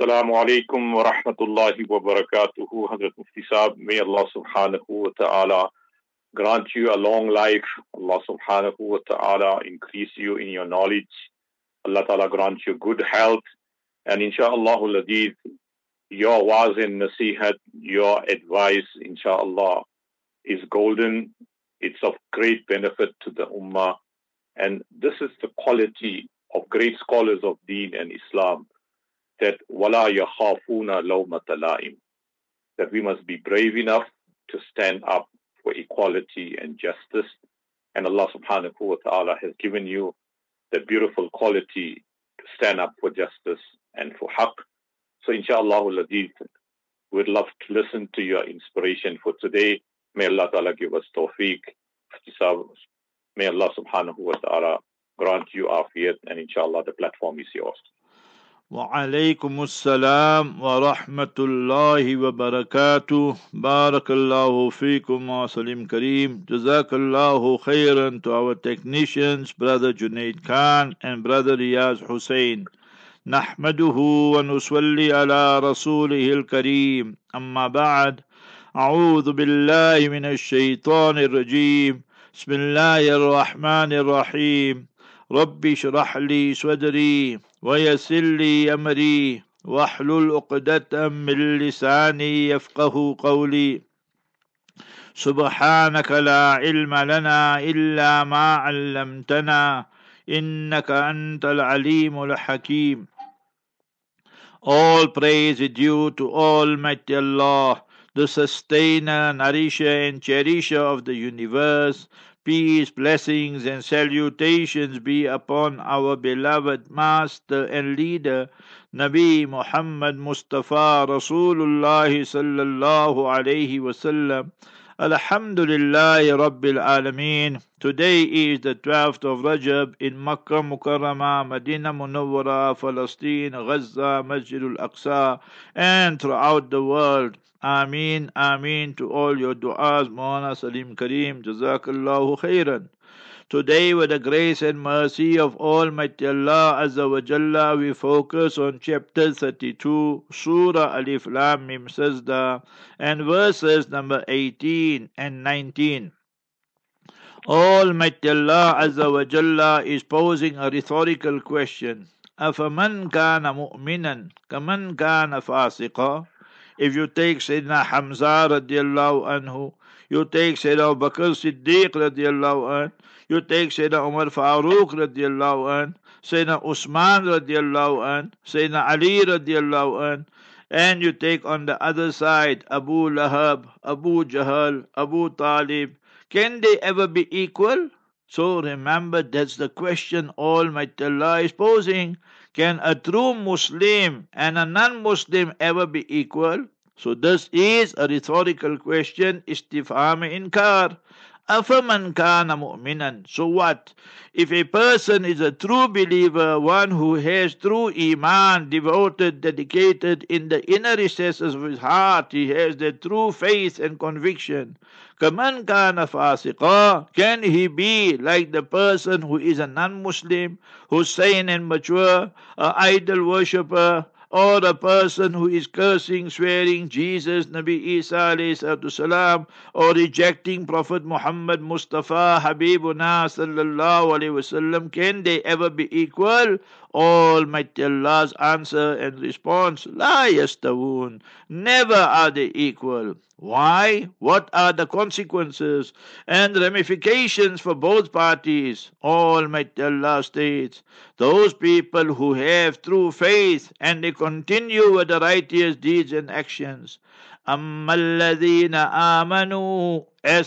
Assalamu alaikum wa rahmatullahi wa barakatuhu. Hazrat Mufti Saab, may Allah subhanahu wa ta'ala grant you a long life. Allah subhanahu wa ta'ala increase you in your knowledge. Allah ta'ala grant you good health. And inshallah, ladid, your was and nasihat, your advice, inshallah, is golden. It's of great benefit to the ummah. And this is the quality of great scholars of deen and Islam that wala yakhafuna lawmata la'im that we must be brave enough to stand up for equality and justice. And Allah subhanahu wa ta'ala has given you the beautiful quality to stand up for justice and for haqq. So inshallah we'd love to listen to your inspiration for today. May Allah ta'ala give us tawfiq may Allah subhanahu wa ta'ala grant you afiyat and inshallah the platform is yours وعليكم السلام ورحمة الله وبركاته. بارك الله فيكم وسلم كريم. جزاك الله خيرا to our technicians brother Junaid Khan and brother Riyaz Hussein نحمده ونصلي على رسوله الكريم. أما بعد أعوذ بالله من الشيطان الرجيم. بسم الله الرحمن الرحيم. رب اشرح لي صدري. ويسر لي أمري واحلل عقدة من لساني يفقه قولي. سبحانك لا علم لنا إلا ما علمتنا إنك أنت العليم الحكيم. All praise is due to Almighty Allah, the sustainer, nourisher and cherisher of the universe, Peace, blessings, and salutations be upon our beloved Master and Leader, Nabi Muhammad Mustafa Rasulullah sallallahu alayhi wasallam. Alhamdulillah Rabbil Alameen. Today is the 12th of Rajab in Makkah Mukarramah, Medina Munawwara, Palestine, Gaza, Masjidul Aqsa, and throughout the world. Ameen, Ameen to all your du'as, Mawlana Saliem Kariem, Jazakallahu khairan. Today, with the grace and mercy of Almighty Allah Azza wa Jalla, we focus on chapter 32, Surah Alif Lam Mim Sajdah, and verses number 18 and 19. Almighty Allah Azza wa Jalla is posing a rhetorical question. أَفَمَنْ كَانَ مُؤْمِنًا كَمَنْ كَانَ فَاسِقًا If you take Sayyidina Hamza radiallahu anhu, you take Sayyidina Abu Bakr Siddiq radiallahu anhu, you take Sayyidina Umar Farooq radiallahu anhu, Sayyidina Usman radiallahu anhu, Sayyidina Ali radiallahu an, and you take on the other side Abu Lahab, Abu Jahl, Abu Talib, can they ever be equal? So remember that's the question Almighty Allah is posing. Can a true Muslim and a non-Muslim ever be equal? So this is a rhetorical question, istifham inkar. Afaman kana mu'minan. So what? If a person is a true believer, one who has true iman, devoted, dedicated in the inner recesses of his heart, he has the true faith and conviction. Kaman kana fasiqa. Can he be like the person who is a non-Muslim, who's sane and mature, a idol worshipper? Or a person who is cursing, swearing Jesus, Nabi Isa salam, or rejecting Prophet Muhammad Mustafa Habibuna sallallahu alaihi wasallam, can they ever be equal? Almighty Allah's answer and response, La wound. never are they equal. Why? What are the consequences and ramifications for both parties? Almighty Allah states, Those people who have true faith and they continue with the righteous deeds and actions. As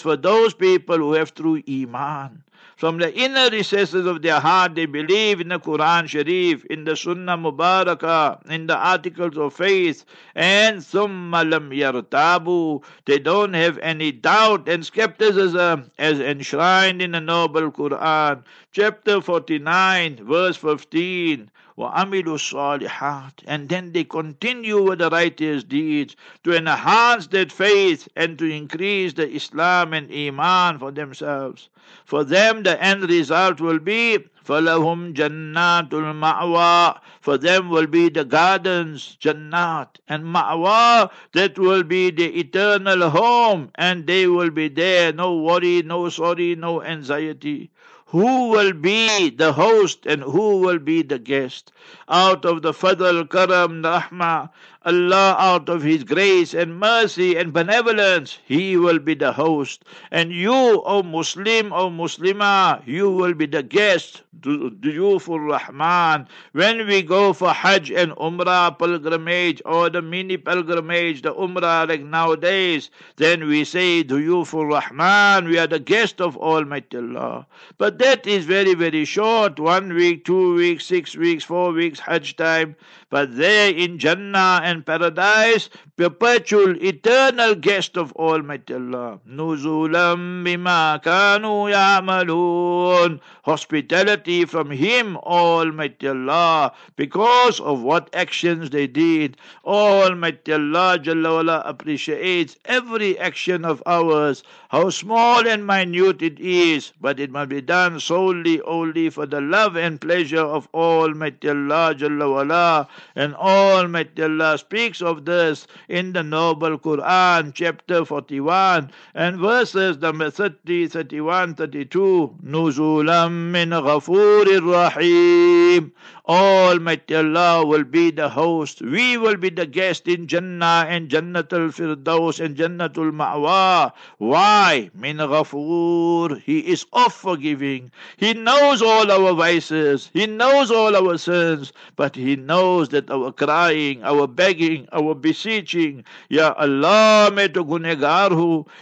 for those people who have true Iman, from the inner recesses of their heart, they believe in the Quran Sharif, in the Sunnah Mubarakah, in the articles of faith, and summa lam yartabu. They don't have any doubt and skepticism as enshrined in the noble Quran. Chapter 49, verse 15. وَعَمِلُوا الصَّالِحَاتِ And then they continue with the righteous deeds to enhance that faith and to increase the Islam and Iman for themselves. For them the end result will be فَلَهُمْ جَنَّاتُ الْمَأْوَى For them will be the gardens, Jannat, and Ma'wa, that will be the eternal home, and they will be there, no worry, no sorry, no anxiety. Who will be the host and who will be the guest? Out of the Fadl, Karam, Rahmah, Allah out of His grace and mercy and benevolence, He will be the host. And you, O Muslim, O Muslimah, you will be the guest, Duyufur Rahman. When we go for Hajj and Umrah pilgrimage or the mini pilgrimage, the Umrah like nowadays, then we say Duyufur Rahman, we are the guest of Almighty Allah. But that is very, very short one week, two weeks, six weeks, four weeks, Hajj time. But there in Jannah and paradise, perpetual, eternal guest of Almighty Allah. Nuzulam bima kanu ya'malun. Hospitality from Him, Almighty Allah, because of what actions they did. Almighty Allah Jalla appreciates every action of ours, how small and minute it is, but it must be done solely only for the love and pleasure of Almighty Allah Jalla. And Almighty Allah speaks of this in the noble Quran, chapter 41, and verses number 30, 31, 32. Nuzulam min ghafurir rahim. Almighty Allah will be the host. We will be the guest in Jannah and Jannatul Firdaus and Jannatul Ma'wa. Why? Min ghafur. He is of forgiving. He knows all our vices. He knows all our sins. But He knows that our crying, our begging, our beseeching, Ya Allah, me to.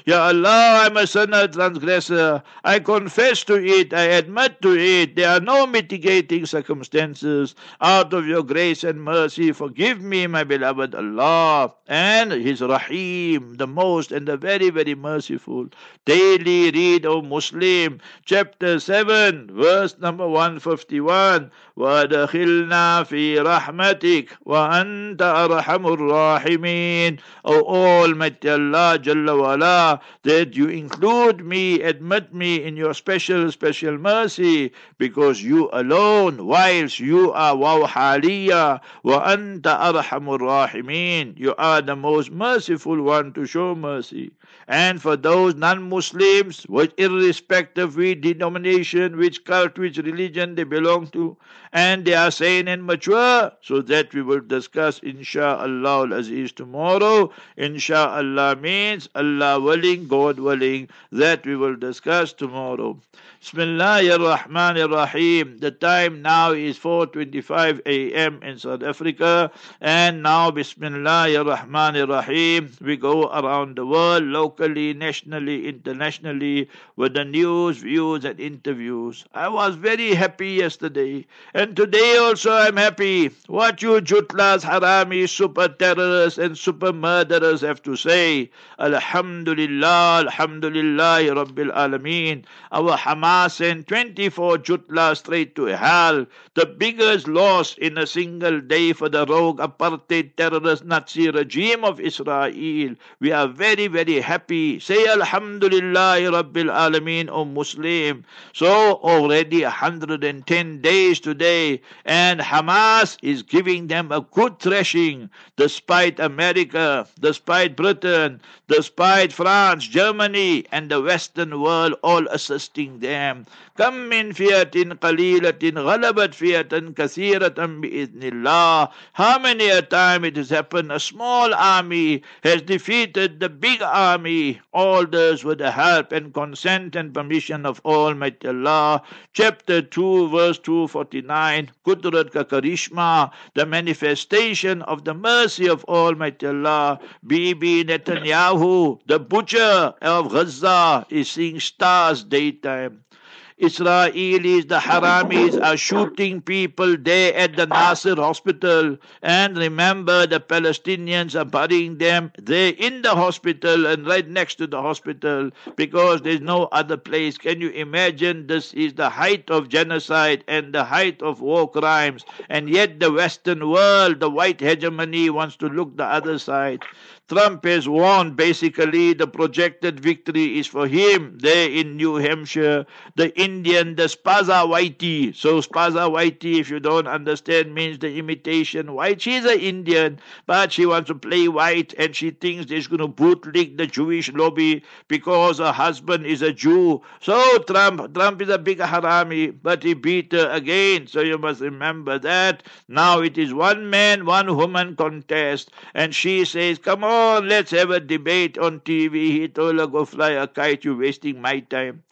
Ya Allah, I'm a sinner transgressor. I confess to it. I admit to it. There are no mitigating circumstances. Out of your grace and mercy, forgive me, my beloved Allah. And His Rahim, the most and the very, very merciful. Daily read, O Muslim, chapter 7, verse number 151. وَأَدْخِلْنَا فِي رَحْمَتِكَ وَأَنْتَ أَرْحَمُ الرَّاحِمِينَ O Almighty Allah Jalla wala, that you include me, admit me in your special, special mercy, because you alone, whilst you you are the most merciful one to show mercy. And for those non-Muslims, which irrespective of which denomination, which cult, which religion they belong to, and they are sane and mature, so that we will discuss insha'Allah al-Aziz tomorrow. Insha'Allah means Allah willing, God willing, that we will discuss tomorrow. Bismillahir Rahmanir Rahim. The time now is 4:25 a.m. in South Africa, and now Bismillahir Rahmanir Rahim. We go around the world, locally, nationally, internationally, with the news, views, and interviews. I was very happy yesterday, and today also I'm happy. What you jutlas, harami, super terrorists, and super murderers have to say. Alhamdulillah, Alhamdulillah, Rabbil Alameen. Our Hamas sent 24 Jutla straight to hell, the biggest loss in a single day for the rogue apartheid terrorist Nazi regime of Israel. We are very, very happy. Say Alhamdulillah Rabbil Alameen, O Muslim. So already 110 days today, and Hamas is giving them a good thrashing, despite America, despite Britain, despite France, Germany, and the Western world all assisting them. كم من فئة قليلة غلبت فئة كثيرة بإذن الله How many a time it has happened a small army has defeated the big army all this with the help and consent and permission of Almighty Allah chapter 2 verse 249 Qudrat ka Karishma the manifestation of the mercy of Almighty Allah Bibi Netanyahu the butcher of Gaza is seeing stars daytime Israelis, the Haramis, are shooting people there at the Nasser hospital. And remember, the Palestinians are burying them there in the hospital and right next to the hospital because there's no other place. Can you imagine? This is the height of genocide and the height of war crimes. And yet, the Western world, the white hegemony, wants to look the other side. Trump has won basically the projected victory is for him there in New Hampshire. The Indian, the Spaza Whitey. So Spaza Whitey, if you don't understand, means the imitation white. She's an Indian, but she wants to play white and she thinks she's going to bootleg the Jewish lobby because her husband is a Jew. So Trump, Trump is a big harami, but he beat her again. So you must remember that. Now it is one man, one woman contest. And she says, come on, let's have a debate on TV. He told her, go fly a kite, you're wasting my time.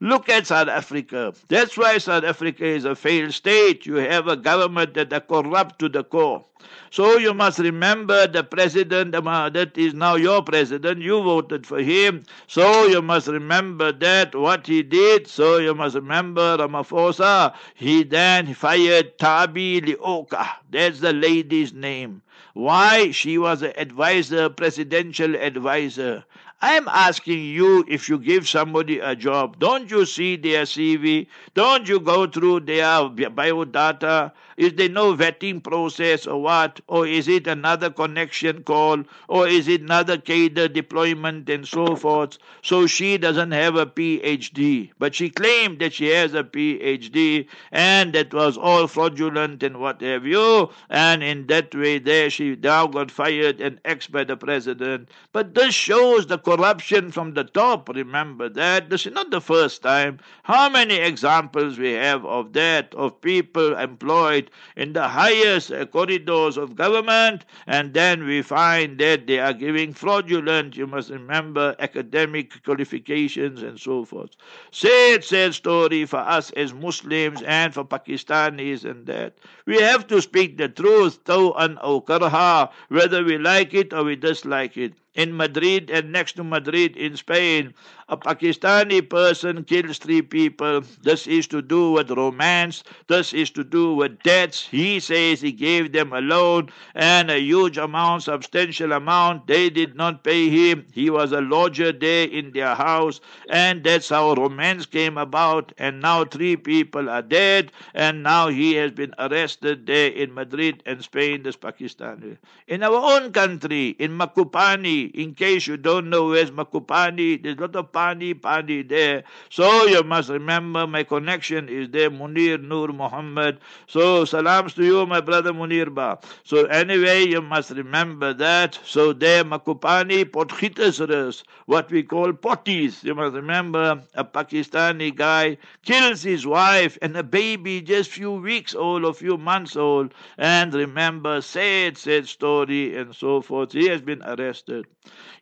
Look at South Africa. That's why South Africa is a failed state. You have a government that are corrupt to the core. So you must remember the president that is now your president. You voted for him. So you must remember that what he did. So you must remember Ramaphosa. He then fired Thabi Leoka. That's the lady's name. Why? She was an advisor, presidential advisor. I'm asking you if you give somebody a job, don't you see their CV? Don't you go through their biodata? Is there no vetting process or what? Or is it another connection call? Or is it another cadre deployment and so forth? So she doesn't have a PhD. But she claimed that she has a PhD and that was all fraudulent and what have you. And in that way there she now got fired and axed by the president. But this shows the corruption from the top. Remember that. This is not the first time. How many examples we have of that, of people employed in the highest corridors of government, and then we find that they are giving fraudulent, you must remember, academic qualifications and so forth. Sad, sad story for us as Muslims and for Pakistanis and that. We have to speak the truth, taw'an aw karha, whether we like it or we dislike it in Madrid and next to Madrid in Spain, a Pakistani person kills three people. This is to do with romance. This is to do with debts. He says he gave them a loan and a huge amount, substantial amount. They did not pay him. He was a lodger there in their house, and that's how romance came about. And now three people are dead, and now he has been arrested there in Madrid and Spain, this Pakistani. In our own country, in Makupani, in case you don't know where's Makupani, there's a lot of Pani Pani there. So you must remember my connection is there, Munir Nur Muhammad. So salams to you, my brother Munir Ba. So anyway, you must remember that. So there, Makupani Potchitasras, what we call potties. You must remember a Pakistani guy kills his wife and a baby just few weeks old or few months old. And remember, sad, sad story and so forth. He has been arrested.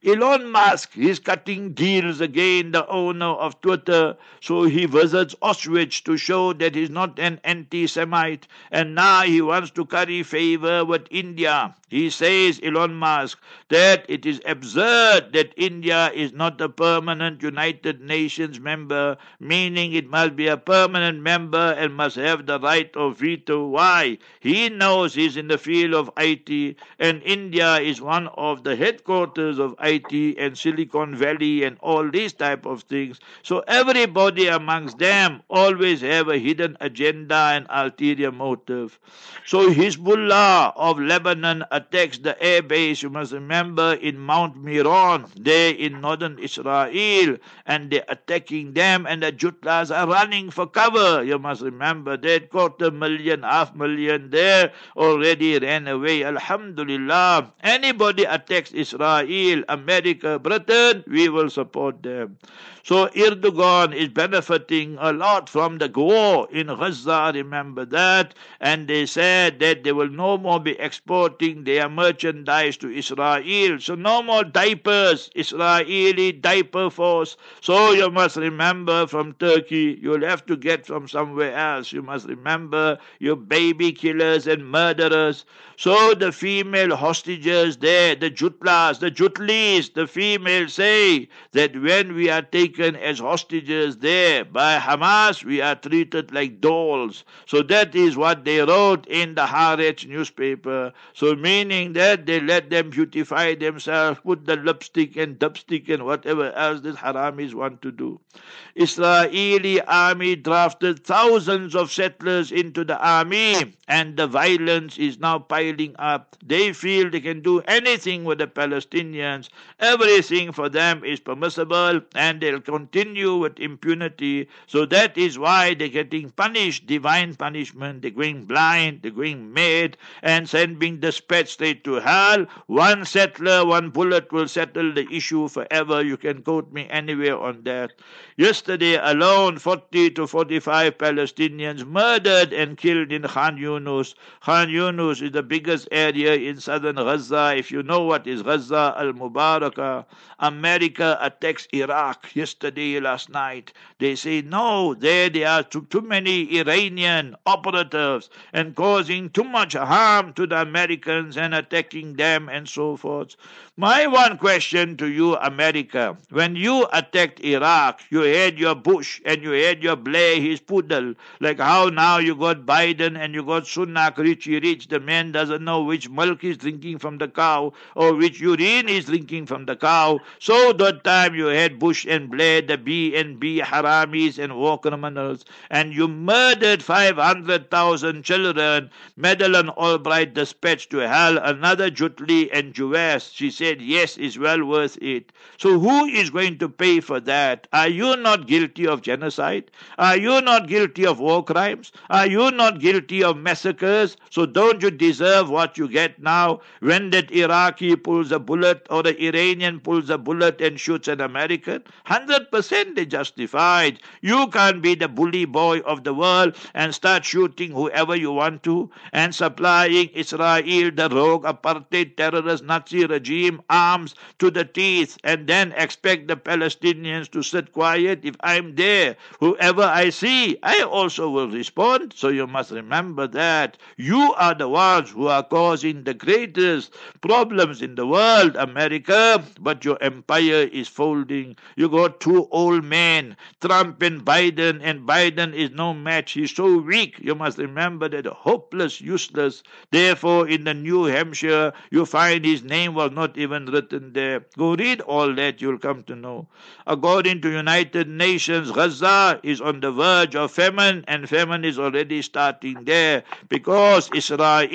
Elon Musk is cutting deals again, the owner of Twitter. So he visits Auschwitz to show that he's not an anti Semite. And now he wants to curry favor with India. He says, Elon Musk, that it is absurd that India is not a permanent United Nations member, meaning it must be a permanent member and must have the right of veto. Why? He knows he's in the field of IT, and India is one of the headquarters of IT and Silicon Valley and all these type of things. So everybody amongst them always have a hidden agenda and ulterior motive. So Hezbollah of Lebanon attacks the air base, you must remember, in Mount Meron, there in northern Israel, and they're attacking them, and the Jutlas are running for cover. You must remember that quarter million, half million there already ran away. Alhamdulillah. Anybody attacks Israel, America, Britain, we will support them. So Erdogan is benefiting a lot from the war in Gaza, remember that. And they said that they will no more be exporting their merchandise to Israel. So no more diapers, Israeli diaper force. So you must remember from Turkey, you'll have to get from somewhere else. You must remember your baby killers and murderers. So the female hostages there, the Jutlas, the Jutlis, the females say that when we are taken as hostages there by Hamas, we are treated like dolls. So that is what they wrote in the Haaretz newspaper. So meaning that they let them beautify themselves, put the lipstick and dipstick and whatever else these haramis want to do. Israeli army drafted thousands of settlers into the army and the violence is now piling up. They feel they can do anything with the Palestinians Everything for them is permissible and they'll continue with impunity. So that is why they're getting punished, divine punishment. They're going blind, they're going mad, and then being dispatched straight to hell. One settler, one bullet will settle the issue forever. You can quote me anywhere on that. Yesterday alone, 40 to 45 Palestinians murdered and killed in Khan Yunus. Khan Yunus is the biggest area in southern Gaza. If you know what is Gaza al Mubarakah, uh, America attacks Iraq yesterday, last night. They say, no, there there are too, too many Iranian operatives and causing too much harm to the Americans and attacking them and so forth. My one question to you, America, when you attacked Iraq, you had your Bush and you had your Blair, his poodle, like how now you got Biden and you got Sunak, Richie Rich. The man doesn't know which milk he's drinking from the cow or which urine he's drinking from the cow. So that time you had Bush and Blair, the B and B haramis and war criminals, and you murdered 500,000 children. Madeleine Albright dispatched to hell another Jutli and Jewess. She said yes is well worth it. So who is going to pay for that? Are you not guilty of genocide? Are you not guilty of war crimes? Are you not guilty of massacres? So don't you deserve what you get now when that Iraqi pulls a bullet or the Iranian pulls a bullet and shoots an American? 100% they justified. You can't be the bully boy of the world and start shooting whoever you want to and supplying Israel, the rogue apartheid terrorist Nazi regime, arms to the teeth and then expect the Palestinians to sit quiet. If I'm there, whoever I see, I also will respond. So you must remember that. You are the ones who are causing the greatest problems in the world, America, but your empire is folding. You got two old men, Trump and Biden, and Biden is no match. He's so weak. You must remember that hopeless, useless. Therefore, in the New Hampshire, you find his name was not even written there. Go read all that, you'll come to know. According to United Nations, Gaza is on the verge of famine, and famine is already starting there because Israel,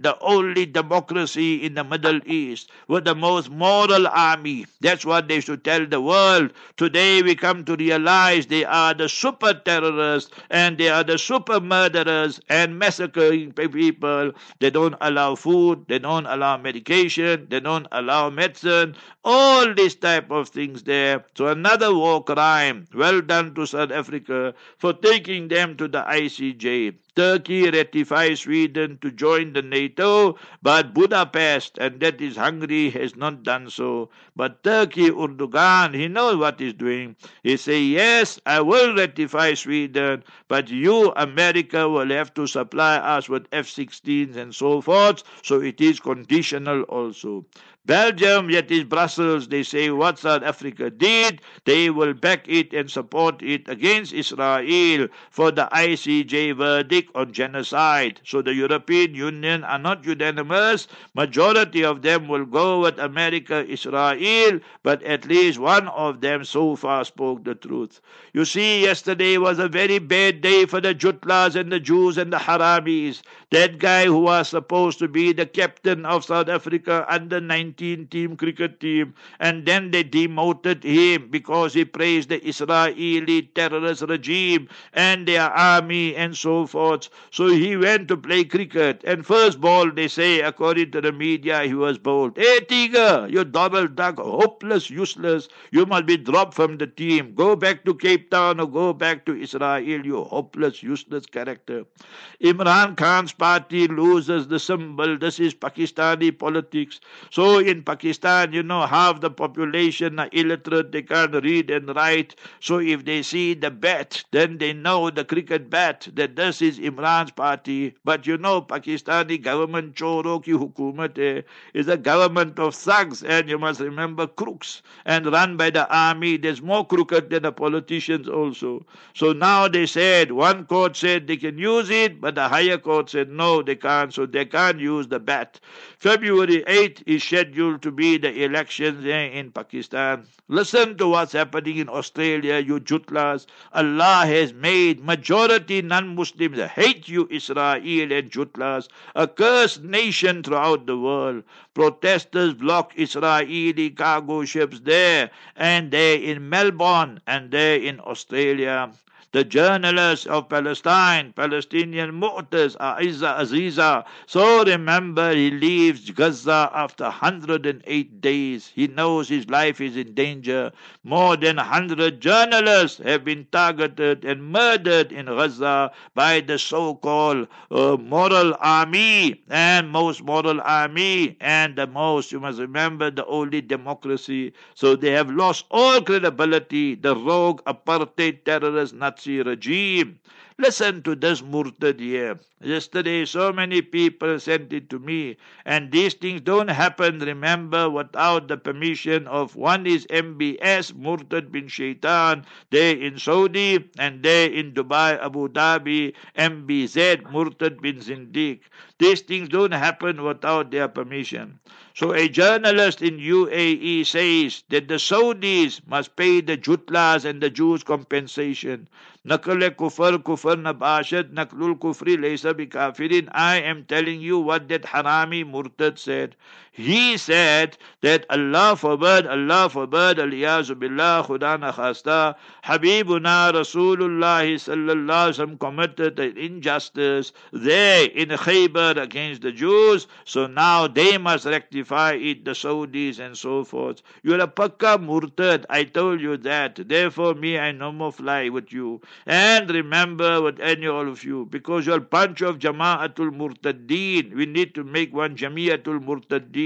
the only democracy in the Middle East, with the most moral army, that's what they should tell the world. Today we come to realize they are the super terrorists and they are the super murderers and massacring people. They don't allow food, they don't allow medication, they don't allow allow medicine, all these type of things there. So another war crime. Well done to South Africa for taking them to the ICJ. Turkey ratifies Sweden to join the NATO, but Budapest, and that is Hungary, has not done so. But Turkey, Erdogan, he knows what he's doing. He say, yes, I will ratify Sweden, but you, America, will have to supply us with F-16s and so forth. So it is conditional also. Belgium, yet is Brussels, they say what South Africa did, they will back it and support it against Israel for the ICJ verdict on genocide. So the European Union are not unanimous. Majority of them will go with America, Israel, but at least one of them so far spoke the truth. You see, yesterday was a very bad day for the Jutlas and the Jews and the Haramis. That guy who was supposed to be the captain of South Africa under 19 19 team cricket team, and then they demoted him because he praised the Israeli terrorist regime and their army and so forth. So he went to play cricket, and first ball, they say, according to the media, he was bowled. Hey, Tiger, you double duck, hopeless, useless. You must be dropped from the team. Go back to Cape Town or go back to Israel, you hopeless, useless character. Imran Khan's party loses the symbol. This is Pakistani politics. So in Pakistan, you know, half the population are illiterate, they can't read and write. So if they see the bat, then they know the cricket bat that this is Imran's party. But you know, Pakistani government choro ki hukumat hai, is a government of thugs, and you must remember crooks, and run by the army. There's more crooked than the politicians also. So now they said, one court said they can use it, but the higher court said no, they can't, so they can't use the bat. February 8th is scheduled scheduled to be the elections in Pakistan. Listen to what's happening in Australia, you jutlas. Allah has made majority non-Muslims Hate you, Israel and Jutlas, a cursed nation throughout the world. Protesters block Israeli cargo ships there and there in Melbourne and there in Australia. The journalists of Palestine, Palestinian Mu'taz, Aiza Azaiza. So remember, he leaves Gaza after 108 days. He knows his life is in danger. More than 100 journalists have been targeted and murdered in Gaza by the so called uh, moral army and most moral army and the most, you must remember, the only democracy. So they have lost all credibility. The rogue apartheid terrorist Nazi regime. Listen to this murtad here. Yesterday, so many people sent it to me, and these things don't happen, remember, without the permission of one is MBS, Murtad bin Shaitan, there in Saudi, and there in Dubai, Abu Dhabi, MBZ, Murtad bin Zindiq. These things don't happen without their permission. So a journalist in UAE says that the Saudis must pay the Jutlas and the Jews compensation. نقل كفر كفر نباشد نقل الكفر ليس بكافرين I am telling you what that Harami Murtad said. He said that Allah forbid, Allah forbid, aliyazu billah, khuda na khasta, Habibuna Rasulullah sallallahu committed an injustice there in Khaybar against the Jews, so now they must rectify it, the Saudis and so forth. You're a pakka murtad, I told you that. Therefore, me, I no more fly with you. And remember with any all of you, because you're a bunch of Jama'atul Murtadeen, we need to make one Jamiatul Murtadeen.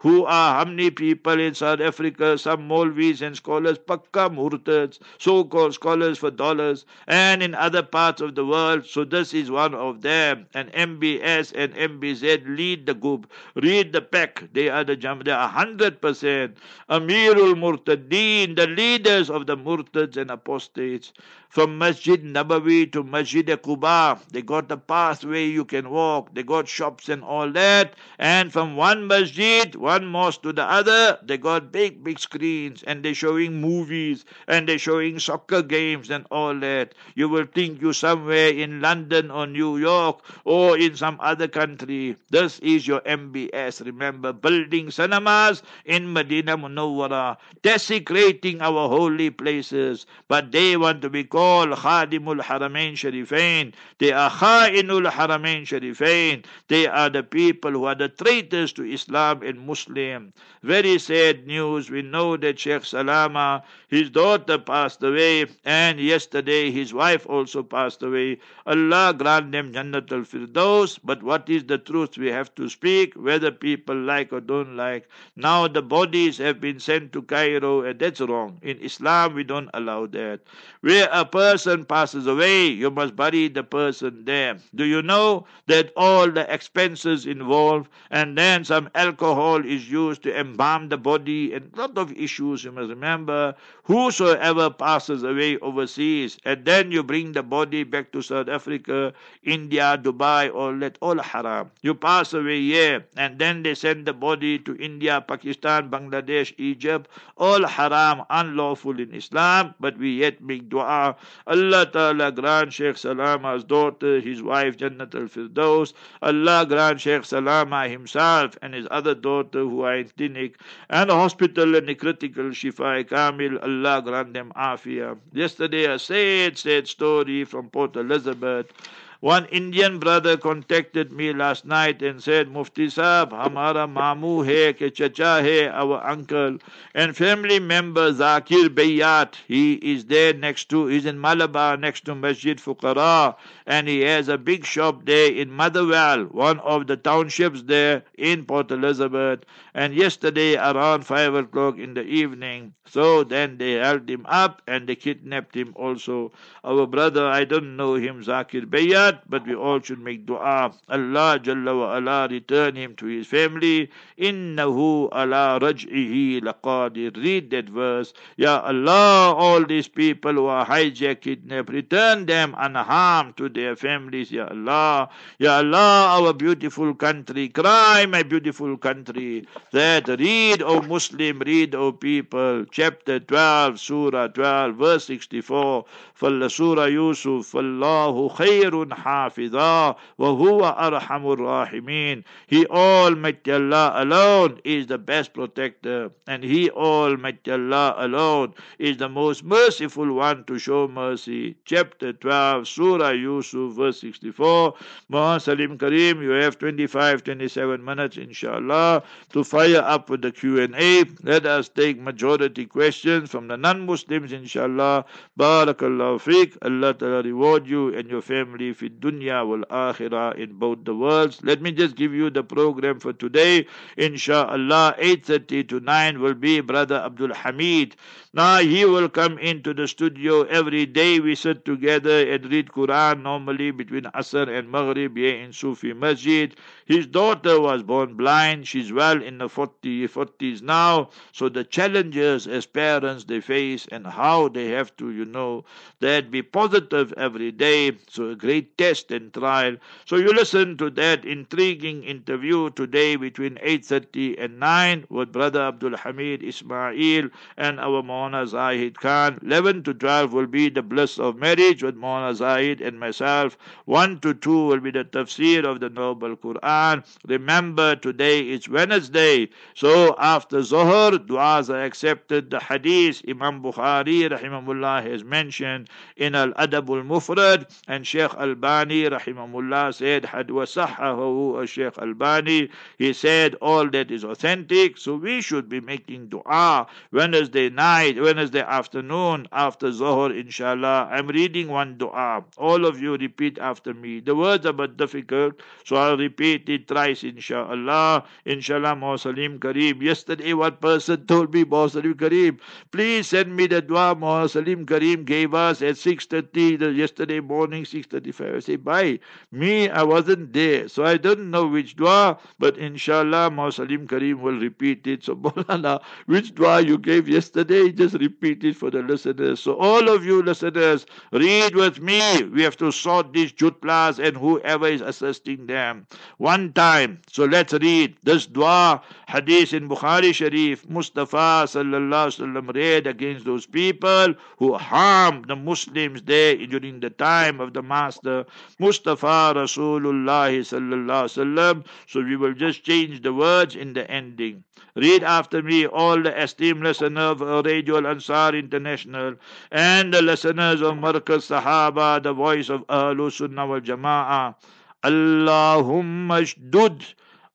Who are many people in South Africa, some Molvis and scholars, Pakka Murtads, so called scholars for dollars, and in other parts of the world. So this is one of them. And MBS and MBZ lead the group, read the pack. They are the Jam, they are 100%. Amirul Murtadeen, the leaders of the Murtads and apostates from Masjid Nabawi to Masjid Quba. They got the pathway you can walk. They got shops and all that. And from one masjid, one mosque to the other, they got big, big screens and they're showing movies and they're showing soccer games and all that. You will think you're somewhere in London or New York or in some other country. This is your MBS. Remember, building cinemas in Medina Munawwara, desecrating our holy places. But they want to be called called Khadimul Haramain Sharifain. They are Khainul Haramain Sharifain. They are the people who are the traitors to Islam and Muslim. Very sad news. We know that Sheikh Salama, his daughter passed away, and yesterday his wife also passed away. Allah grant them Jannat al Firdaus. But what is the truth? We have to speak, whether people like or don't like. Now the bodies have been sent to Cairo, and that's wrong. In Islam, we don't allow that. Where a person passes away, you must bury the person there. Do you know that all the expenses involved, and then some alcohol is used to embalm the body, and a lot of issues you must remember. Whosoever passes away overseas, and then you bring the body back to South Africa, India, Dubai, all that, all haram. You pass away here, and then they send the body to India, Pakistan, Bangladesh, Egypt, all haram, unlawful in Islam, but we yet make dua Allah Ta'ala grant Sheikh Salama's daughter, his wife Jannat al Firdaus. Allah grant Sheikh Salama himself and his other daughter who are in clinic and hospital and critical Shifa Kamil. Allah grant them afia. Yesterday a sad, sad story from Port Elizabeth. One Indian brother contacted me last night and said, Mufti Saab, hamara mamu hai ke chacha hai, our uncle, and family member Zakir Bayat. He is there next to, he's in Malabar next to Masjid Fuqara, and he has a big shop there in Motherwell, one of the townships there in Port Elizabeth. And yesterday around five o'clock in the evening, so then they held him up and they kidnapped him also. Our brother, I don't know him, Zakir Bayat that, but we all should make dua. Allah Jalla wa ala return him to his family. Innahu ala raj'ihi laqadir. Read that verse. Ya Allah, all these people who are hijacked, kidnapped, return them unharmed to their families. Ya Allah. Ya Allah, our beautiful country. Cry, my beautiful country. That read, O Muslim, read, O people. Chapter 12, Surah 12, verse 64. فَالَّ سُورَة يوسف فَاللَّهُ خَيْرٌ حافظا وهو أرحم الراحمين He Almighty Allah alone is the best protector and He Almighty Allah alone is the most merciful one to show mercy. Chapter 12 Surah Yusuf verse 64 Muhammad Saliem Kariem you have 25 27 minutes inshallah to fire up with the Q&A. Let us take majority questions from the non-Muslims inshallah. Barakallahu fiqh. Allah Ta'ala reward you and your family dunya wal akhirah in both the worlds let me just give you the program for today inshallah 8.30 to 9 will be brother Abdul Hamid now he will come into the studio every day. We sit together and read Quran normally between Asr and Maghrib here in Sufi Masjid. His daughter was born blind. She's well in the 40, 40s now. So the challenges as parents they face and how they have to, you know, that be positive every day. So a great test and trial. So you listen to that intriguing interview today between 8.30 and 9 with Brother Abdul Hamid Ismail and our Mona Zahid Khan. 11 to 12 will be the bliss of marriage with Mona Zahid and myself. 1 to 2 will be the tafsir of the Noble Quran. Remember, today is Wednesday. So after Zohar, du'as are accepted. The hadith Imam Bukhari rahimahullah has mentioned in Al Adab al Mufrad and Sheikh Albani rahimahullah said, Had wasahahu uh, Sheikh Albani. He said all that is authentic. So we should be making dua Wednesday night Wednesday afternoon after Zohar, inshallah. I'm reading one dua. All of you repeat after me. The words are but difficult, so I'll repeat it thrice, inshallah. Inshallah, Saliem Kariem. Yesterday, one person told me, Saliem Kariem, please send me the dua Saliem Kariem gave us at 6.30 yesterday morning, 6.35. I say, bye. Me, I wasn't there, so I don't know which dua, but inshallah, Saliem Kariem will repeat it. So, Bolana, which dua you gave yesterday? just repeat it for the listeners. So all of you listeners, read with me. We have to sort these jutlas and whoever is assisting them. One time. So let's read this dua, hadith in Bukhari Sharif. Mustafa sallallahu sallam read against those people who harmed the Muslims there during the time of the Master. Mustafa Rasulullah sallallahu sallam. So we will just change the words in the ending. Read after me, all the esteemed listeners of Radio Al Ansar International and the listeners of Markaz Sahaba, the voice of Ahlu Sunnah wal Jama'ah. Allahumma shdud,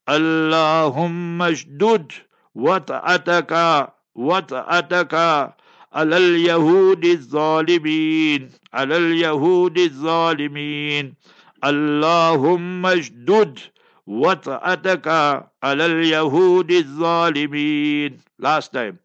Allahumma shdud, wata'ataka, wata'ataka. على اليهود الظالمين على اليهود الظالمين. اللهم اشدد وطأتك على اليهود الظالمين. Last time.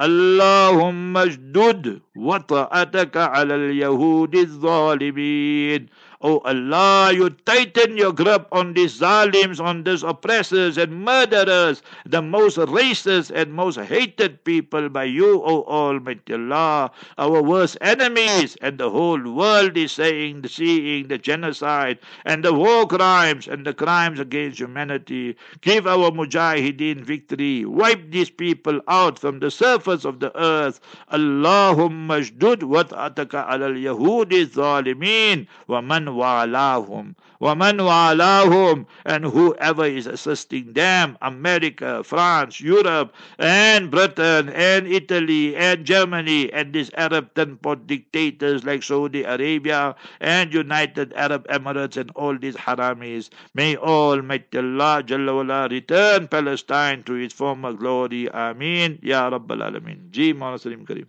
اللهم اشدد وطأتك على اليهود الظالمين. Oh Allah, you tighten your grip on these zalims, on these oppressors and murderers, the most racist and most hated people by you, O Almighty Allah, our worst enemies, and the whole world is saying, seeing the genocide and the war crimes and the crimes against humanity. Give our mujahideen victory. Wipe these people out from the surface of the earth. Allahumma shdud wat'ataka al-yahudi zalimin wa man walahum. Waman walahum. And whoever is assisting them, America, France, Europe, and Britain, and Italy, and Germany, and these Arab tenpot dictators like Saudi Arabia, and United Arab Emirates, and all these haramis. May Almighty Allah Jalla return Palestine to its former glory. Ameen. Ya Rabbal Alameen. Ji Mawlana Kariem.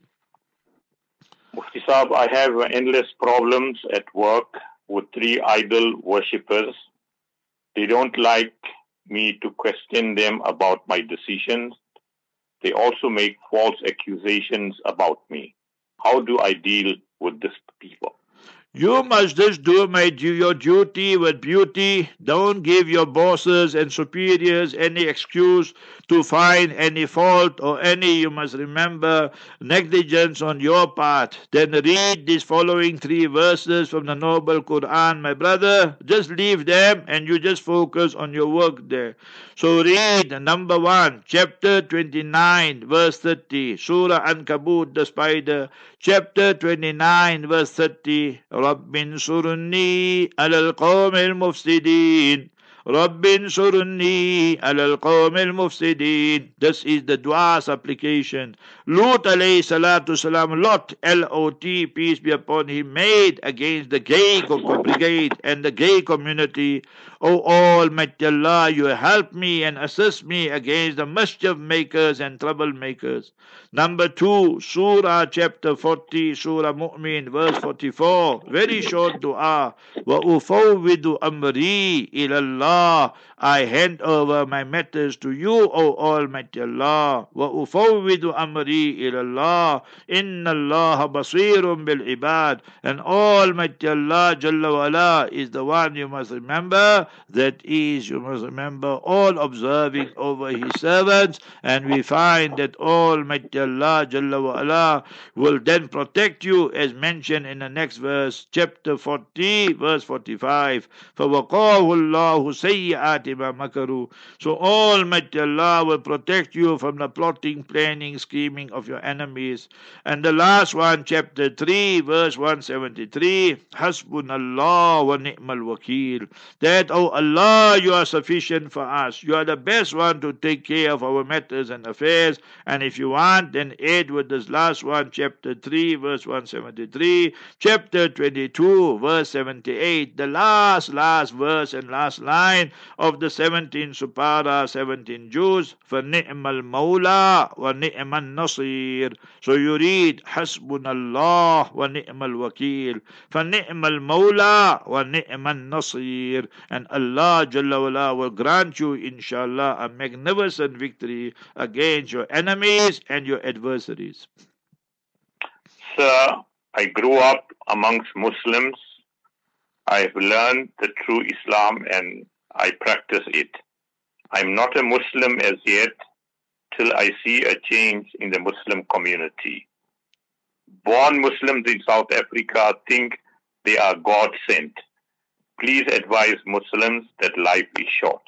Mufti Saab, I have endless problems at work with three idol worshippers. They don't like me to question them about my decisions. They also make false accusations about me. How do I deal with these people? You must just do my, your duty with beauty. Don't give your bosses and superiors any excuse to find any fault or any, you must remember, negligence on your part. Then read these following three verses from the Noble Quran, my brother. Just leave them and you just focus on your work there. So read number one, chapter 29, verse 30, Surah Ankabut, the spider, chapter 29, verse 30 رب انصرني على القوم المفسدين. رب انصرني على القوم المفسدين This is the dua supplication. Lut alayhi salatu salam, Lot, L-O-T, peace be upon him, made against the gay brigade and the gay community. O Almighty Allah, you help me and assist me against the mischief makers and troublemakers. Number two, Surah chapter 40, Surah Mu'min, verse 44. Very short dua. وَأُفَوِّدُ أَمْرِي إِلَى اللَّهِ I hand over my matters to you, O Almighty Allah. وَأُفَوِّدُ أَمْرِي إِلَى اللَّهِ إِنَّ اللَّهَ بَصِيرٌ بِالْعِبَادِ And Almighty Allah Jalla wa'ala is the one you must remember. That is, you must remember, all observing over His servants. And we find that Almighty Allah Jalla wa'ala will then protect you as mentioned in the next verse, chapter 40, verse 45. فَوَقَاهُ اللَّهُ makaru. So Almighty Allah will protect you from the plotting, planning, scheming of your enemies. And the last one, chapter 3, verse 173, Hasbunallah wa ni'mal wakil. That, O oh Allah, you are sufficient for us. You are the best one to take care of our matters and affairs. And if you want, then aid with this last one, chapter 3, verse 173, chapter 22, verse 78, the last, last verse and last line of the seventeen supara, seventeen juz, فَنِعْمَ الْمَوْلَى وَنِعْمَ النَّصِيرُ So you read, حَسْبُنَ اللَّهُ وَنِعْمَ الْوَكِيلُ فَنِعْمَ الْمَوْلَى وَنِعْمَ النَّصِيرُ And Allah Jalla wala will grant you, inshallah, a magnificent victory against your enemies and your adversaries. Sir, I grew up amongst Muslims. I've learned the true Islam and I practice it. I'm not a Muslim as yet till I see a change in the Muslim community. Born Muslims in South Africa think they are God sent. Please advise Muslims that life is short.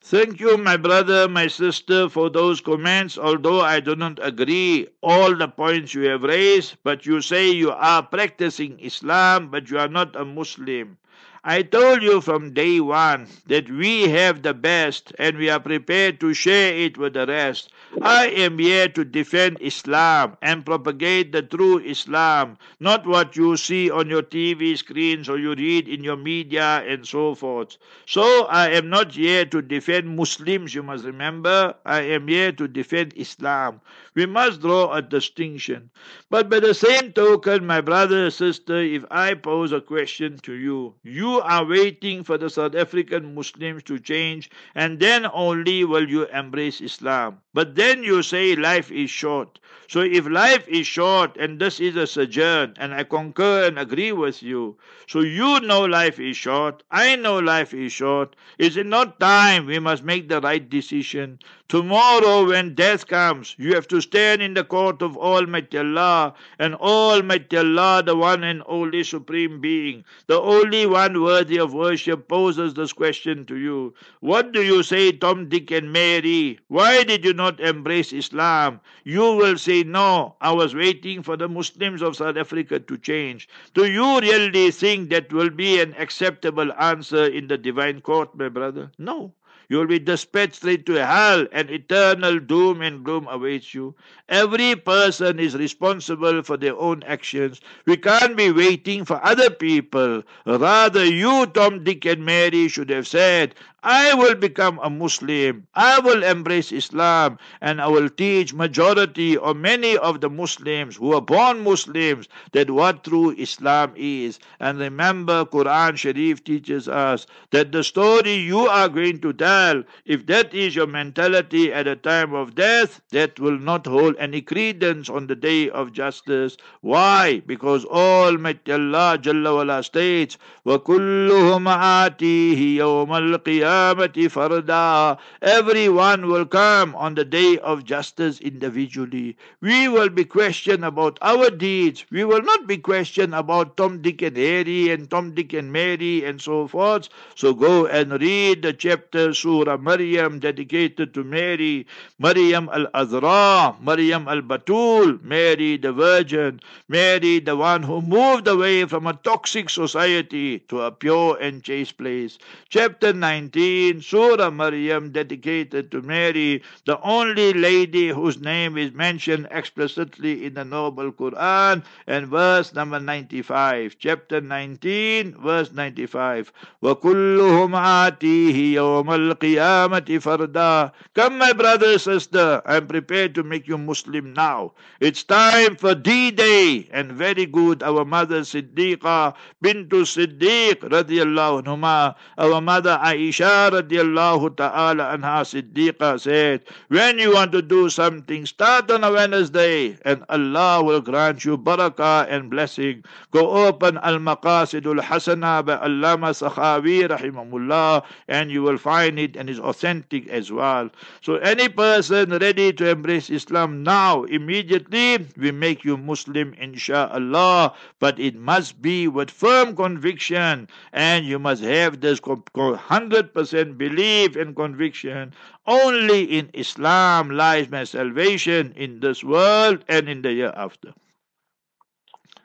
Thank you, my brother, my sister, for those comments. Although I do not agree all the points you have raised, but you say you are practicing Islam, but you are not a Muslim. I told you from day one that we have the best and we are prepared to share it with the rest. I am here to defend Islam and propagate the true Islam, not what you see on your TV screens or you read in your media and so forth. So I am not here to defend Muslims, you must remember. I am here to defend Islam. We must draw a distinction. But by the same token, my brother, and sister, if I pose a question to you, you are waiting for the South African Muslims to change, and then only will you embrace Islam. But then you say life is short. So if life is short and this is a sojourn, and I concur and agree with you, so you know life is short, I know life is short, is it not time we must make the right decision? Tomorrow, when death comes, you have to stand in the court of Almighty Allah, and Almighty Allah, the one and only Supreme Being, the only one worthy of worship, poses this question to you. What do you say, Tom, Dick, and Mary? Why did you not embrace Islam? You will say, No, I was waiting for the Muslims of South Africa to change. Do you really think that will be an acceptable answer in the divine court, my brother? No. You will be dispatched straight to hell, and eternal doom and gloom awaits you. Every person is responsible for their own actions. We can't be waiting for other people. Rather, you, Tom, Dick, and Mary should have said, I will become a Muslim. I will embrace Islam and I will teach majority or many of the Muslims who are born Muslims that what true Islam is. And remember, Quran Sharif teaches us that the story you are going to tell, if that is your mentality at the time of death, that will not hold any credence on the day of justice. Why? Because Almighty Allah Jalla wala states, وَكُلُّهُمْ آتِيهِ يَوْمَ الْقِيَامَةِ qiyamati farda. Everyone will come on the day of justice individually. We will be questioned about our deeds. We will not be questioned about Tom, Dick, and Harry and Tom, Dick, and Mary and so forth. So go and read the chapter Surah Maryam dedicated to Mary, Maryam al Azra, Maryam al Batul, Mary the Virgin, Mary the one who moved away from a toxic society to a pure and chaste place. Chapter 19. Surah Maryam dedicated to Mary, the only lady whose name is mentioned explicitly in the Noble Quran, and verse number 95. Chapter 19, verse 95. وَكُلُّهُمْ آتِيهِ يَوْمَ الْقِيَامَةِ فَرْدًا Come my brother, sister, I'm prepared to make you Muslim now. It's time for D-Day, and very good, our mother Siddiqa bintu Siddiq radiallahu anhuma, our mother Aisha radiallahu ta'ala anha Siddiqa said, when you want to do something, start on a Wednesday, and Allah will grant you barakah and blessing. Go open Al-Maqasidul Hasana by Allama Sakhawi rahimahullah, and you will find it and it's authentic as well. So any person ready to embrace Islam now, immediately, we make you Muslim insha'Allah. But it must be with firm conviction, and you must have this 100% belief and conviction. Only in Islam lies my salvation in this world and in the year after.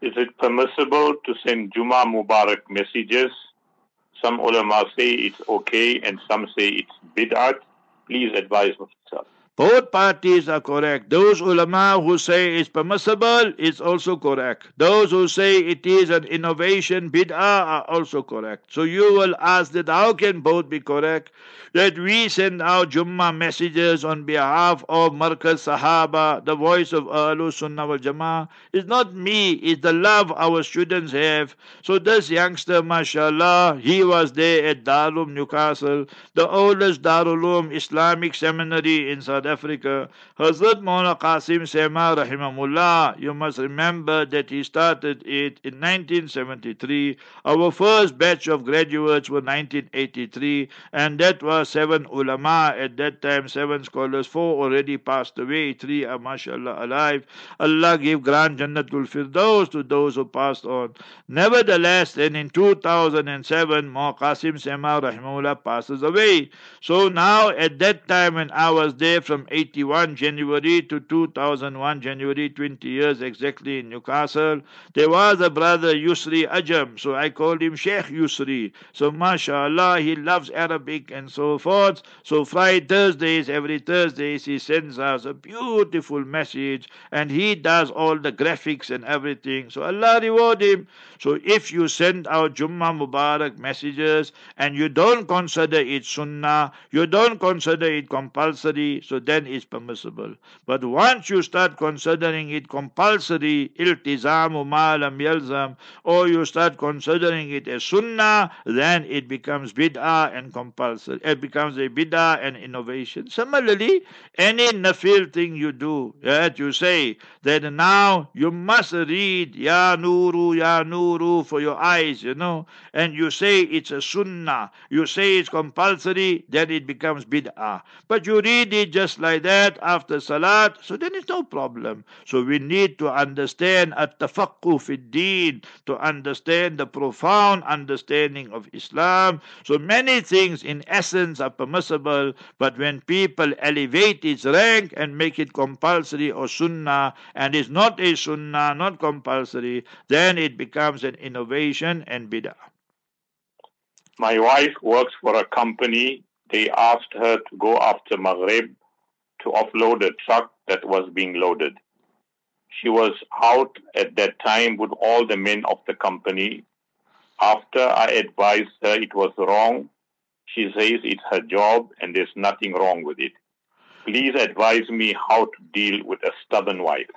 Is it permissible to send Juma Mubarak messages? Some ulama say it's okay and some say it's bid'at. Please advise Mufti both parties are correct. Those ulama who say it's permissible is also correct. Those who say it is an innovation, bid'ah, are also correct. So you will ask that how can both be correct? That we send out Jummah messages on behalf of Markaz Sahaba, the voice of Ahlul Sunnah wal Jama'ah. It's not me, it's the love our students have. So this youngster, mashallah, he was there at Darul Newcastle, the oldest Darul Islamic seminary in South South Africa. Hazrat Maulana Qasim Sema Rahimahullah, you must remember that he started it in 1973. Our first batch of graduates were 1983, and that was seven ulama at that time, seven scholars. Four already passed away, three are mashallah alive. Allah give grant Jannatul Firdaus to those who passed on. Nevertheless, then in 2007, Maulana Qasim Sema Rahimahullah passes away. So now at that time when I was there from 81 January to 2001 January, 20 years exactly in Newcastle. There was a brother Yusri Ajam, so I called him Sheikh Yusri. So mashallah, he loves Arabic and so forth. So Friday, Thursdays, every Thursdays, he sends us a beautiful message and he does all the graphics and everything. So Allah reward him. So if you send out Jummah Mubarak messages and you don't consider it sunnah, you don't consider it compulsory, so then it's permissible. But once you start considering it compulsory, iltizamu malam yalzam, or you start considering it a sunnah, then it becomes bid'ah and compulsory. It becomes a bid'ah and innovation. Similarly, any nafil thing you do, that you say that now you must read Ya Nuru, Ya Nuru for your eyes, you know, and you say it's a sunnah, you say it's compulsory, then it becomes bid'ah. But you read it just just like that after salat, so then it's no problem. So we need to understand at tafaqquh fi deen, to understand the profound understanding of Islam. So many things in essence are permissible, but when people elevate its rank and make it compulsory or sunnah, and is not a sunnah, not compulsory, then it becomes an innovation and bid'ah. My wife works for a company. They asked her to go after Maghrib to offload a truck that was being loaded. She was out at that time with all the men of the company. After I advised her it was wrong, she says it's her job and there's nothing wrong with it. Please advise me how to deal with a stubborn wife.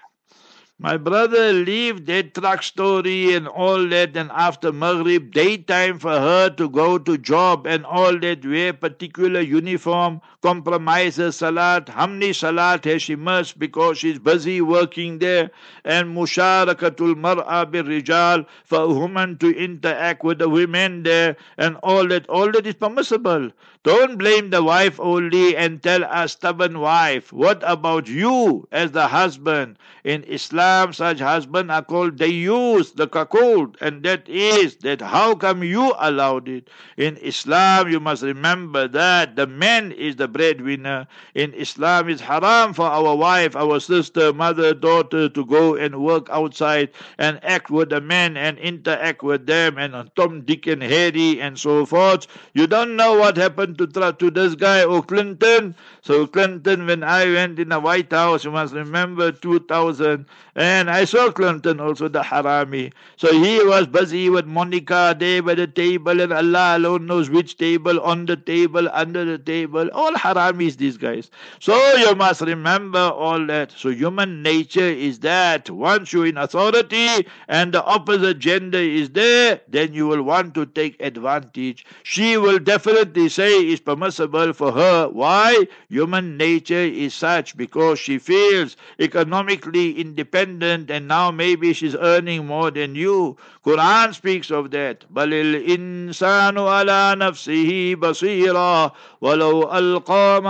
My brother, leave that truck story and all that, and after Maghrib, daytime for her to go to job and all that, wear particular uniform, compromise her salat. How many salat has she missed because she's busy working there? And musharakatul mar'a bir rijal, for a woman to interact with the women there, and all that, all that is permissible. Don't blame the wife only and tell a stubborn wife. What about you as the husband? In Islam, such husbands are called dayyuth the cuckold, and that is that how come you allowed it? In Islam, you must remember that the man is the breadwinner. In Islam, it's haram for our wife, our sister, mother, daughter to go and work outside and act with the men and interact with them and Tom, Dick, and Harry and so forth. You don't know what happened to, to this guy or Clinton. So Clinton, when I went in the White House, you must remember 2000, and I saw Clinton also the harami. So he was busy with Monica there by the table, and Allah alone knows which table, on the table, under the table. All haramis, these guys. So you must remember all that. So human nature is that once you're in authority and the opposite gender is there, then you will want to take advantage. She will definitely say it's permissible for her. Why? Human nature is such because she feels economically independent and now maybe she's earning more than you. Quran speaks of that. Balil insanu ala nafsihi basira walau alqama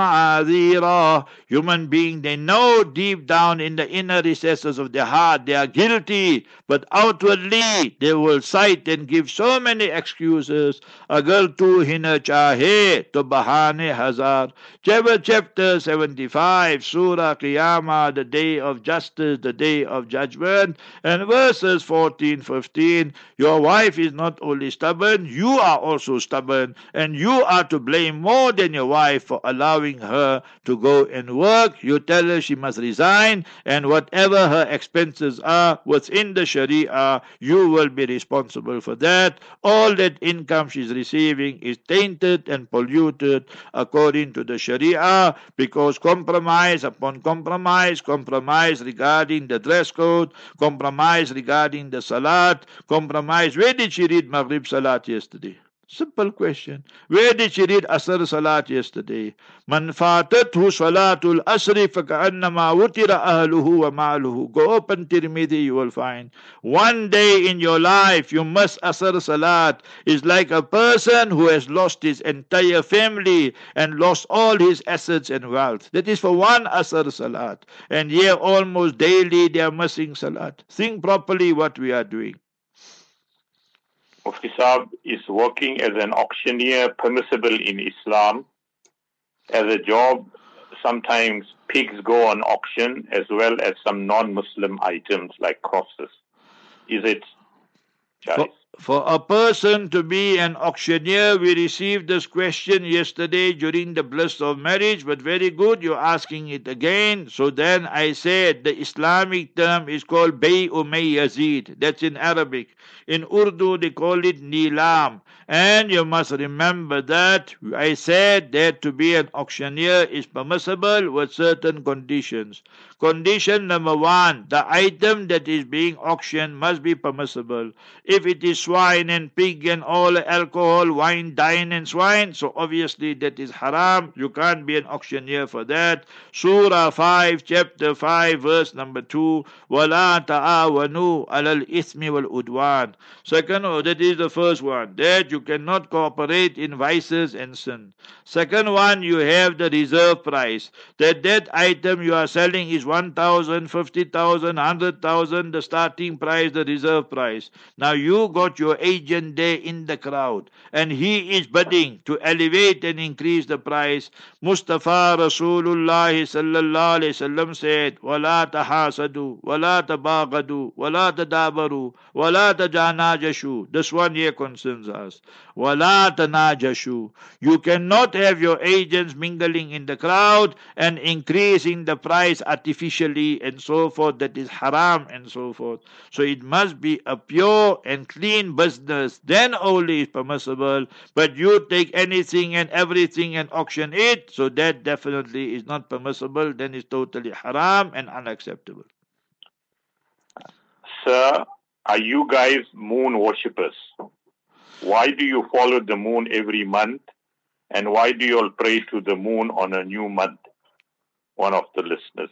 ma'adira. Human being, they know deep down in the inner recesses of their heart they are guilty, but outwardly they will cite and give so many excuses. Agar tu hina chahe to bahane hazar. Chapter 75, Surah Qiyamah, the day of justice, the day of judgment. And verses 14 15 your wife is not only stubborn you are also stubborn. And you are to blame more than your wife for allowing her to go and work. You tell her she must resign and whatever her expenses are within the sharia you will be responsible for that. All that income she's receiving is tainted and polluted according to the Sharia because compromise upon compromise, compromise regarding the dress code, compromise regarding the Salat, compromise. Where did she read Maghrib Salat yesterday? Simple question. Where did she read Asr Salat yesterday? Man fatathu Salatul Asri faka'annama wutira ahluhu wa ma'luhu. Go open Tirmidhi, you will find. One day in your life, you must Asr Salat. is like a person who has lost his entire family and lost all his assets and wealth. That is for one Asr Salat. And here almost daily they are missing Salat. Think properly what we are doing. Mufti Saab is working as an auctioneer permissible in Islam. As a job, sometimes pigs go on auction as well as some non Muslim items like crosses. Is it for, for a person to be an auctioneer, we received this question yesterday during the bliss of marriage, but very good, you're asking it again. So then I said the Islamic term is called Bay Yazid. That's in Arabic. In Urdu, they call it Nilam. And you must remember that I said that to be an auctioneer is permissible with certain conditions. Condition number one, the item that is being auctioned must be permissible. If it is swine and pig and all alcohol, wine, dine and swine, so obviously that is haram. You can't be an auctioneer for that. Surah 5, chapter 5, verse number 2, وَلَا تَعَاوَنُوا عَلَى الْإِثْمِ وَالْعُدْوَانِ Second, oh, that is the first one. That you cannot cooperate in vices and sin. Second one, you have the reserve price. That that item you are selling is 1,000, 50,000, 100,000, the starting price, the reserve price. Now you got your agent there in the crowd, and he is bidding to elevate and increase the price. Mustafa Rasulullah sallallahu alayhi said, "Wala tahasadu, wala tabagadu, wala tadabaru, wala tanajashu." This one here concerns us. Wala tanajashu. You cannot have your agents mingling in the crowd and increasing the price artificially and so forth. That is haram and so forth. So it must be a pure and clean business, then only is permissible. But you take anything and everything and auction it, so that definitely is not permissible, then it's totally haram and unacceptable. Sir, are you guys moon worshippers? Why do you follow the moon every month? And why do you all pray to the moon on a new month? One of the listeners.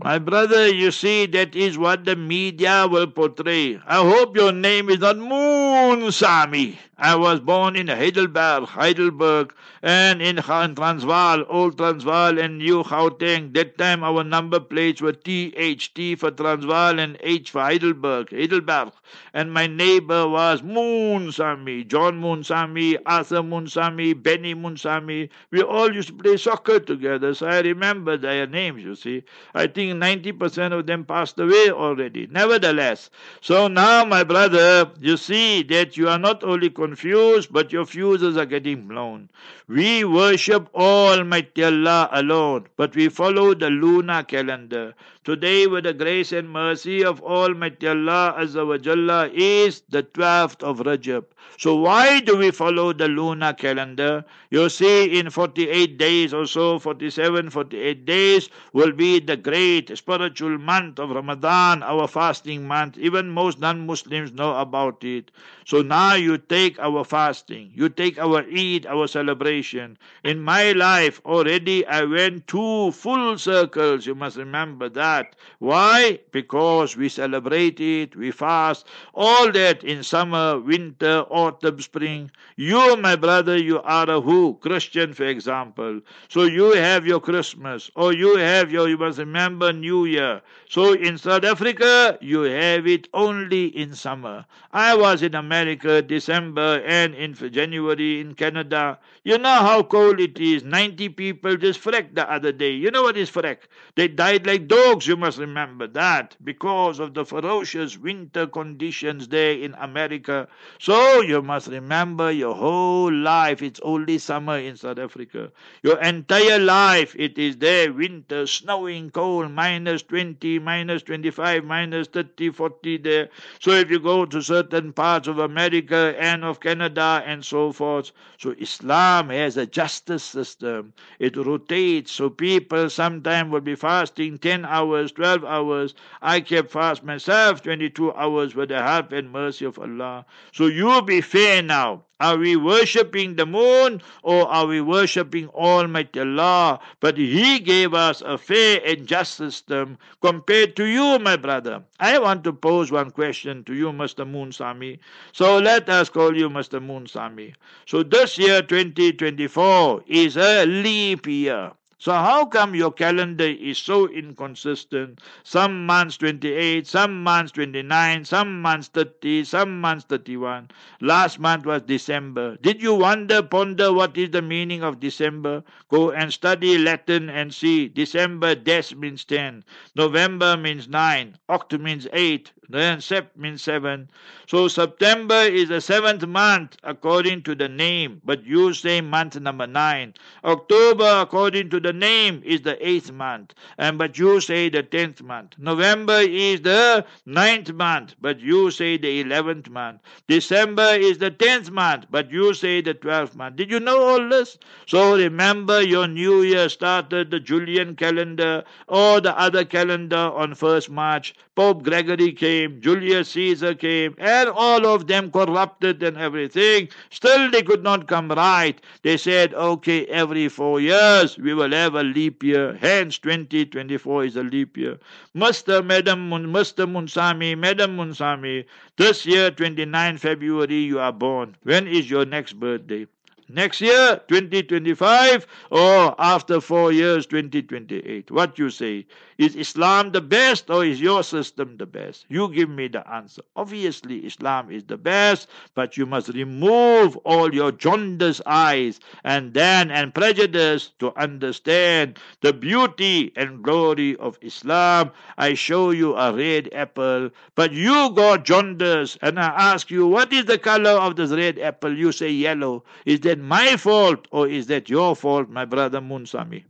My brother, you see, that is what the media will portray. I hope your name is not Moon Sami. I was born in Heidelberg, Heidelberg, and in Transvaal, Old Transvaal, and New Gauteng. That time our number plates were THT for Transvaal and H for Heidelberg, Heidelberg. And my neighbor was Moon Sami, John Moon Sami, Arthur Moon Sami, Benny Moon Sami. We all used to play soccer together, so I remember their names, you see. I think 90% of them passed away already. Nevertheless, so now, my brother, you see that you are not only confused, but your fuses are getting blown. We worship Almighty Allah alone, but we follow the lunar calendar. Today, with the grace and mercy of Almighty Allah Azza wa Jalla, is the 12th of Rajab. So why do we follow the lunar calendar? You see, in 48 days or so, 47, 48 days will be the great spiritual month of Ramadan, our fasting month. Even most non-Muslims know about it. So now you take our fasting, you take our Eid, our celebration. In my life already I went two full circles, you must remember that. Why? Because we celebrate it, we fast, all that in summer, winter, autumn, spring. You, my brother, you are a who? Christian, for example. So you have your Christmas, or you have your, you must remember, New Year. So in South Africa, you have it only in summer. I was in America December, and in January in Canada. You know how cold it is. 90 people just frecked the other day. You know what is freck? They died like dogs, you must remember that, because of the ferocious winter conditions there in America. So you must remember your whole life, it's only summer in South Africa. Your entire life, it is there, winter, snowing, cold, minus 20, minus 25, minus 30, 40 there. So if you go to certain parts of America and of Canada and so forth. So Islam has a justice system. It rotates. So people sometimes will be fasting 10 hours, 12 hours. I kept fast myself 22 hours with the help and mercy of Allah. So you be fair now. Are we worshipping the moon or are we worshipping Almighty Allah? But He gave us a fair and just system compared to you, my brother. I want to pose one question to you, Mr. Moon Sami. So let us call you Mr. Moon Sami. So this year, 2024, is a leap year. So how come your calendar is so inconsistent? Some months 28, some months 29, some months 30, some months 31. Last month was December. Did you wonder, ponder what is the meaning of December? Go and study Latin and see. December, des means 10. November means 9. Oct means 8. Then Sept means 7. So September is the seventh month according to the name, but you say month number 9. October according to the name is the eighth month, and but you say the tenth month. November is the ninth month, but you say the eleventh month. December is the tenth month, but you say the twelfth month. Did you know all this? So remember your new year started the Julian calendar or the other calendar on first March. Pope Gregory came, Julius Caesar came, and all of them corrupted and everything. Still they could not come right. They said, okay, every four years we will have a leap year. Hence, 2024 is a leap year. Mr. Madam Mr. Munsami, Madam Munsami, this year, 29 February, you are born. When is your next birthday? Next year, 2025, or after four years, 2028? What you say? Is Islam the best or is your system the best? You give me the answer. Obviously, Islam is the best, but you must remove all your jaundiced eyes and then and prejudice to understand the beauty and glory of Islam. I show you a red apple, but you got jaundice, and I ask you, what is the color of this red apple? You say yellow. Is that my fault or is that your fault, my brother Munsami?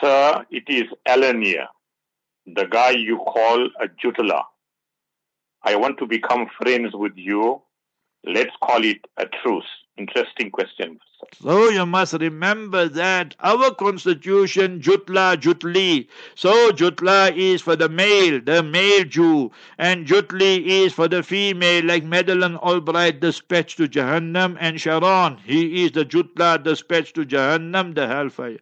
Sir, it is Alania, the guy you call a Jutala. I want to become friends with you. Let's call it a truce. Interesting question. So you must remember that our constitution, Jutla, Jutli. So Jutla is for the male, the male Jew, and Jutli is for the female, like Madeleine Albright dispatched to Jahannam, and Sharon, he is the Jutla dispatched to Jahannam, the hellfire.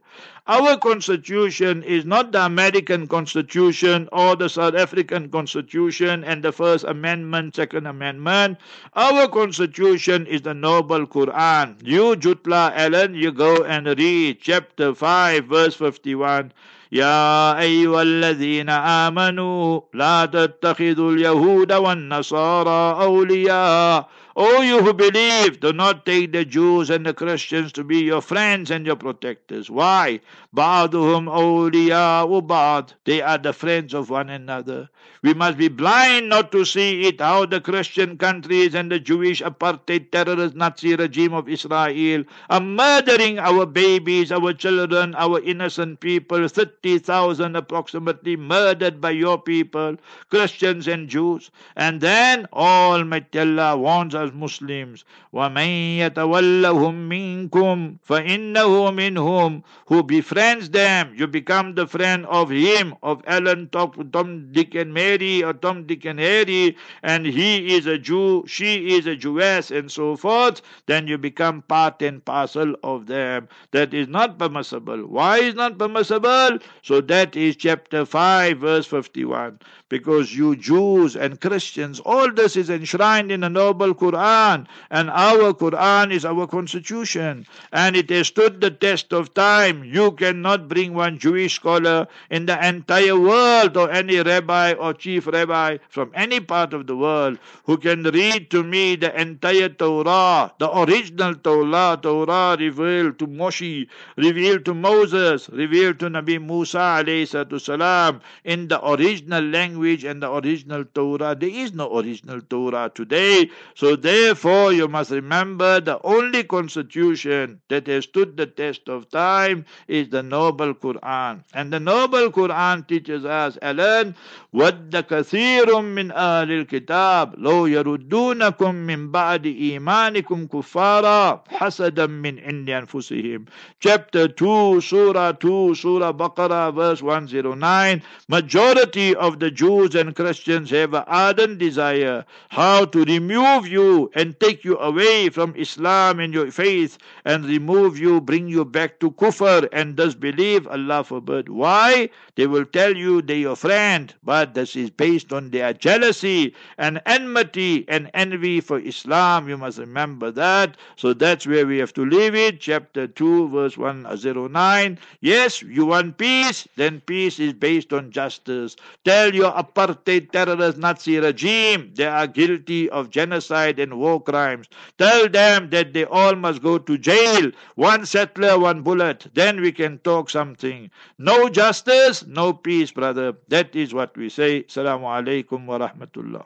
Our constitution is not the American constitution or the South African constitution and the First Amendment, Second Amendment. Our constitution is the Noble Quran. You, Jutla Allen, you go and read chapter 5, verse 51. يا أيها الذين آمنوا لا تتخذوا اليهود والنصارى أولياء O you who believe, do not take the Jews and the Christians to be your friends and your protectors. Why? Ba'duhum awliya'u ba'd. They are the friends of one another. We must be blind not to see it, how the Christian countries and the Jewish apartheid terrorist Nazi regime of Israel are murdering our babies, our children, our innocent people. 30,000 approximately murdered by your people, Christians and Jews. And then Almighty Allah warns as Muslims, وَمَن يَتَوَلَّهُم مِّنكُمْ فَإِنَّهُ مِنْهُمْ Who befriends them, you become the friend of him, of Alan, Tom, Dick and Mary, or Tom, Dick and Harry, and he is a Jew, she is a Jewess, and so forth, then you become part and parcel of them. That is not permissible. Why is not permissible? So that is chapter 5, verse 51. Because you Jews and Christians, all this is enshrined in the noble Quran Quran, and our Quran is our constitution, and it has stood the test of time. You cannot bring one Jewish scholar in the entire world, or any rabbi or chief rabbi from any part of the world, who can read to me the entire Torah, the original Torah, Torah revealed to Moshe, revealed to Moses, revealed to Nabi Musa alayhi salam in the original language and the original Torah. There is no original Torah today. So therefore, you must remember the only constitution that has stood the test of time is the Noble Quran. And the Noble Quran teaches us, Alan, وَدَّ كَثِيرٌ مِّنْ أَهْلِ الْكِتَابِ لَوْ يَرُدُّونَكُم مِّن بَعْدِ إِيمَانِكُمْ كُفَّارًا حَسَدًا مِّنْ عِندِ أَنفُسِهِمْ Chapter 2, Surah 2, Surah Baqarah, verse 109. Majority of the Jews and Christians have an ardent desire how to remove you and take you away from Islam and your faith and remove you, bring you back to kufr and disbelief, Allah forbid. Why? They will tell you they're your friend, but this is based on their jealousy and enmity and envy for Islam. You must remember that. So that's where we have to leave it. Chapter 2, verse 109. Uh, yes, you want peace? Then peace is based on justice. Tell your apartheid terrorist Nazi regime they are guilty of genocide and war crimes. Tell them that they all must go to jail. One settler, one bullet. Then we can talk something. No justice, no peace, brother. That is what we say. Assalamu alaikum wa rahmatullah.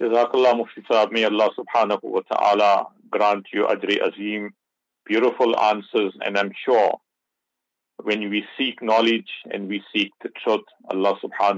Jazakallah Mufti Saab. May Allah subhanahu wa ta'ala grant you Ajri Azim. Beautiful answers, and I'm sure when we seek knowledge and we seek the truth, Allah subhanahu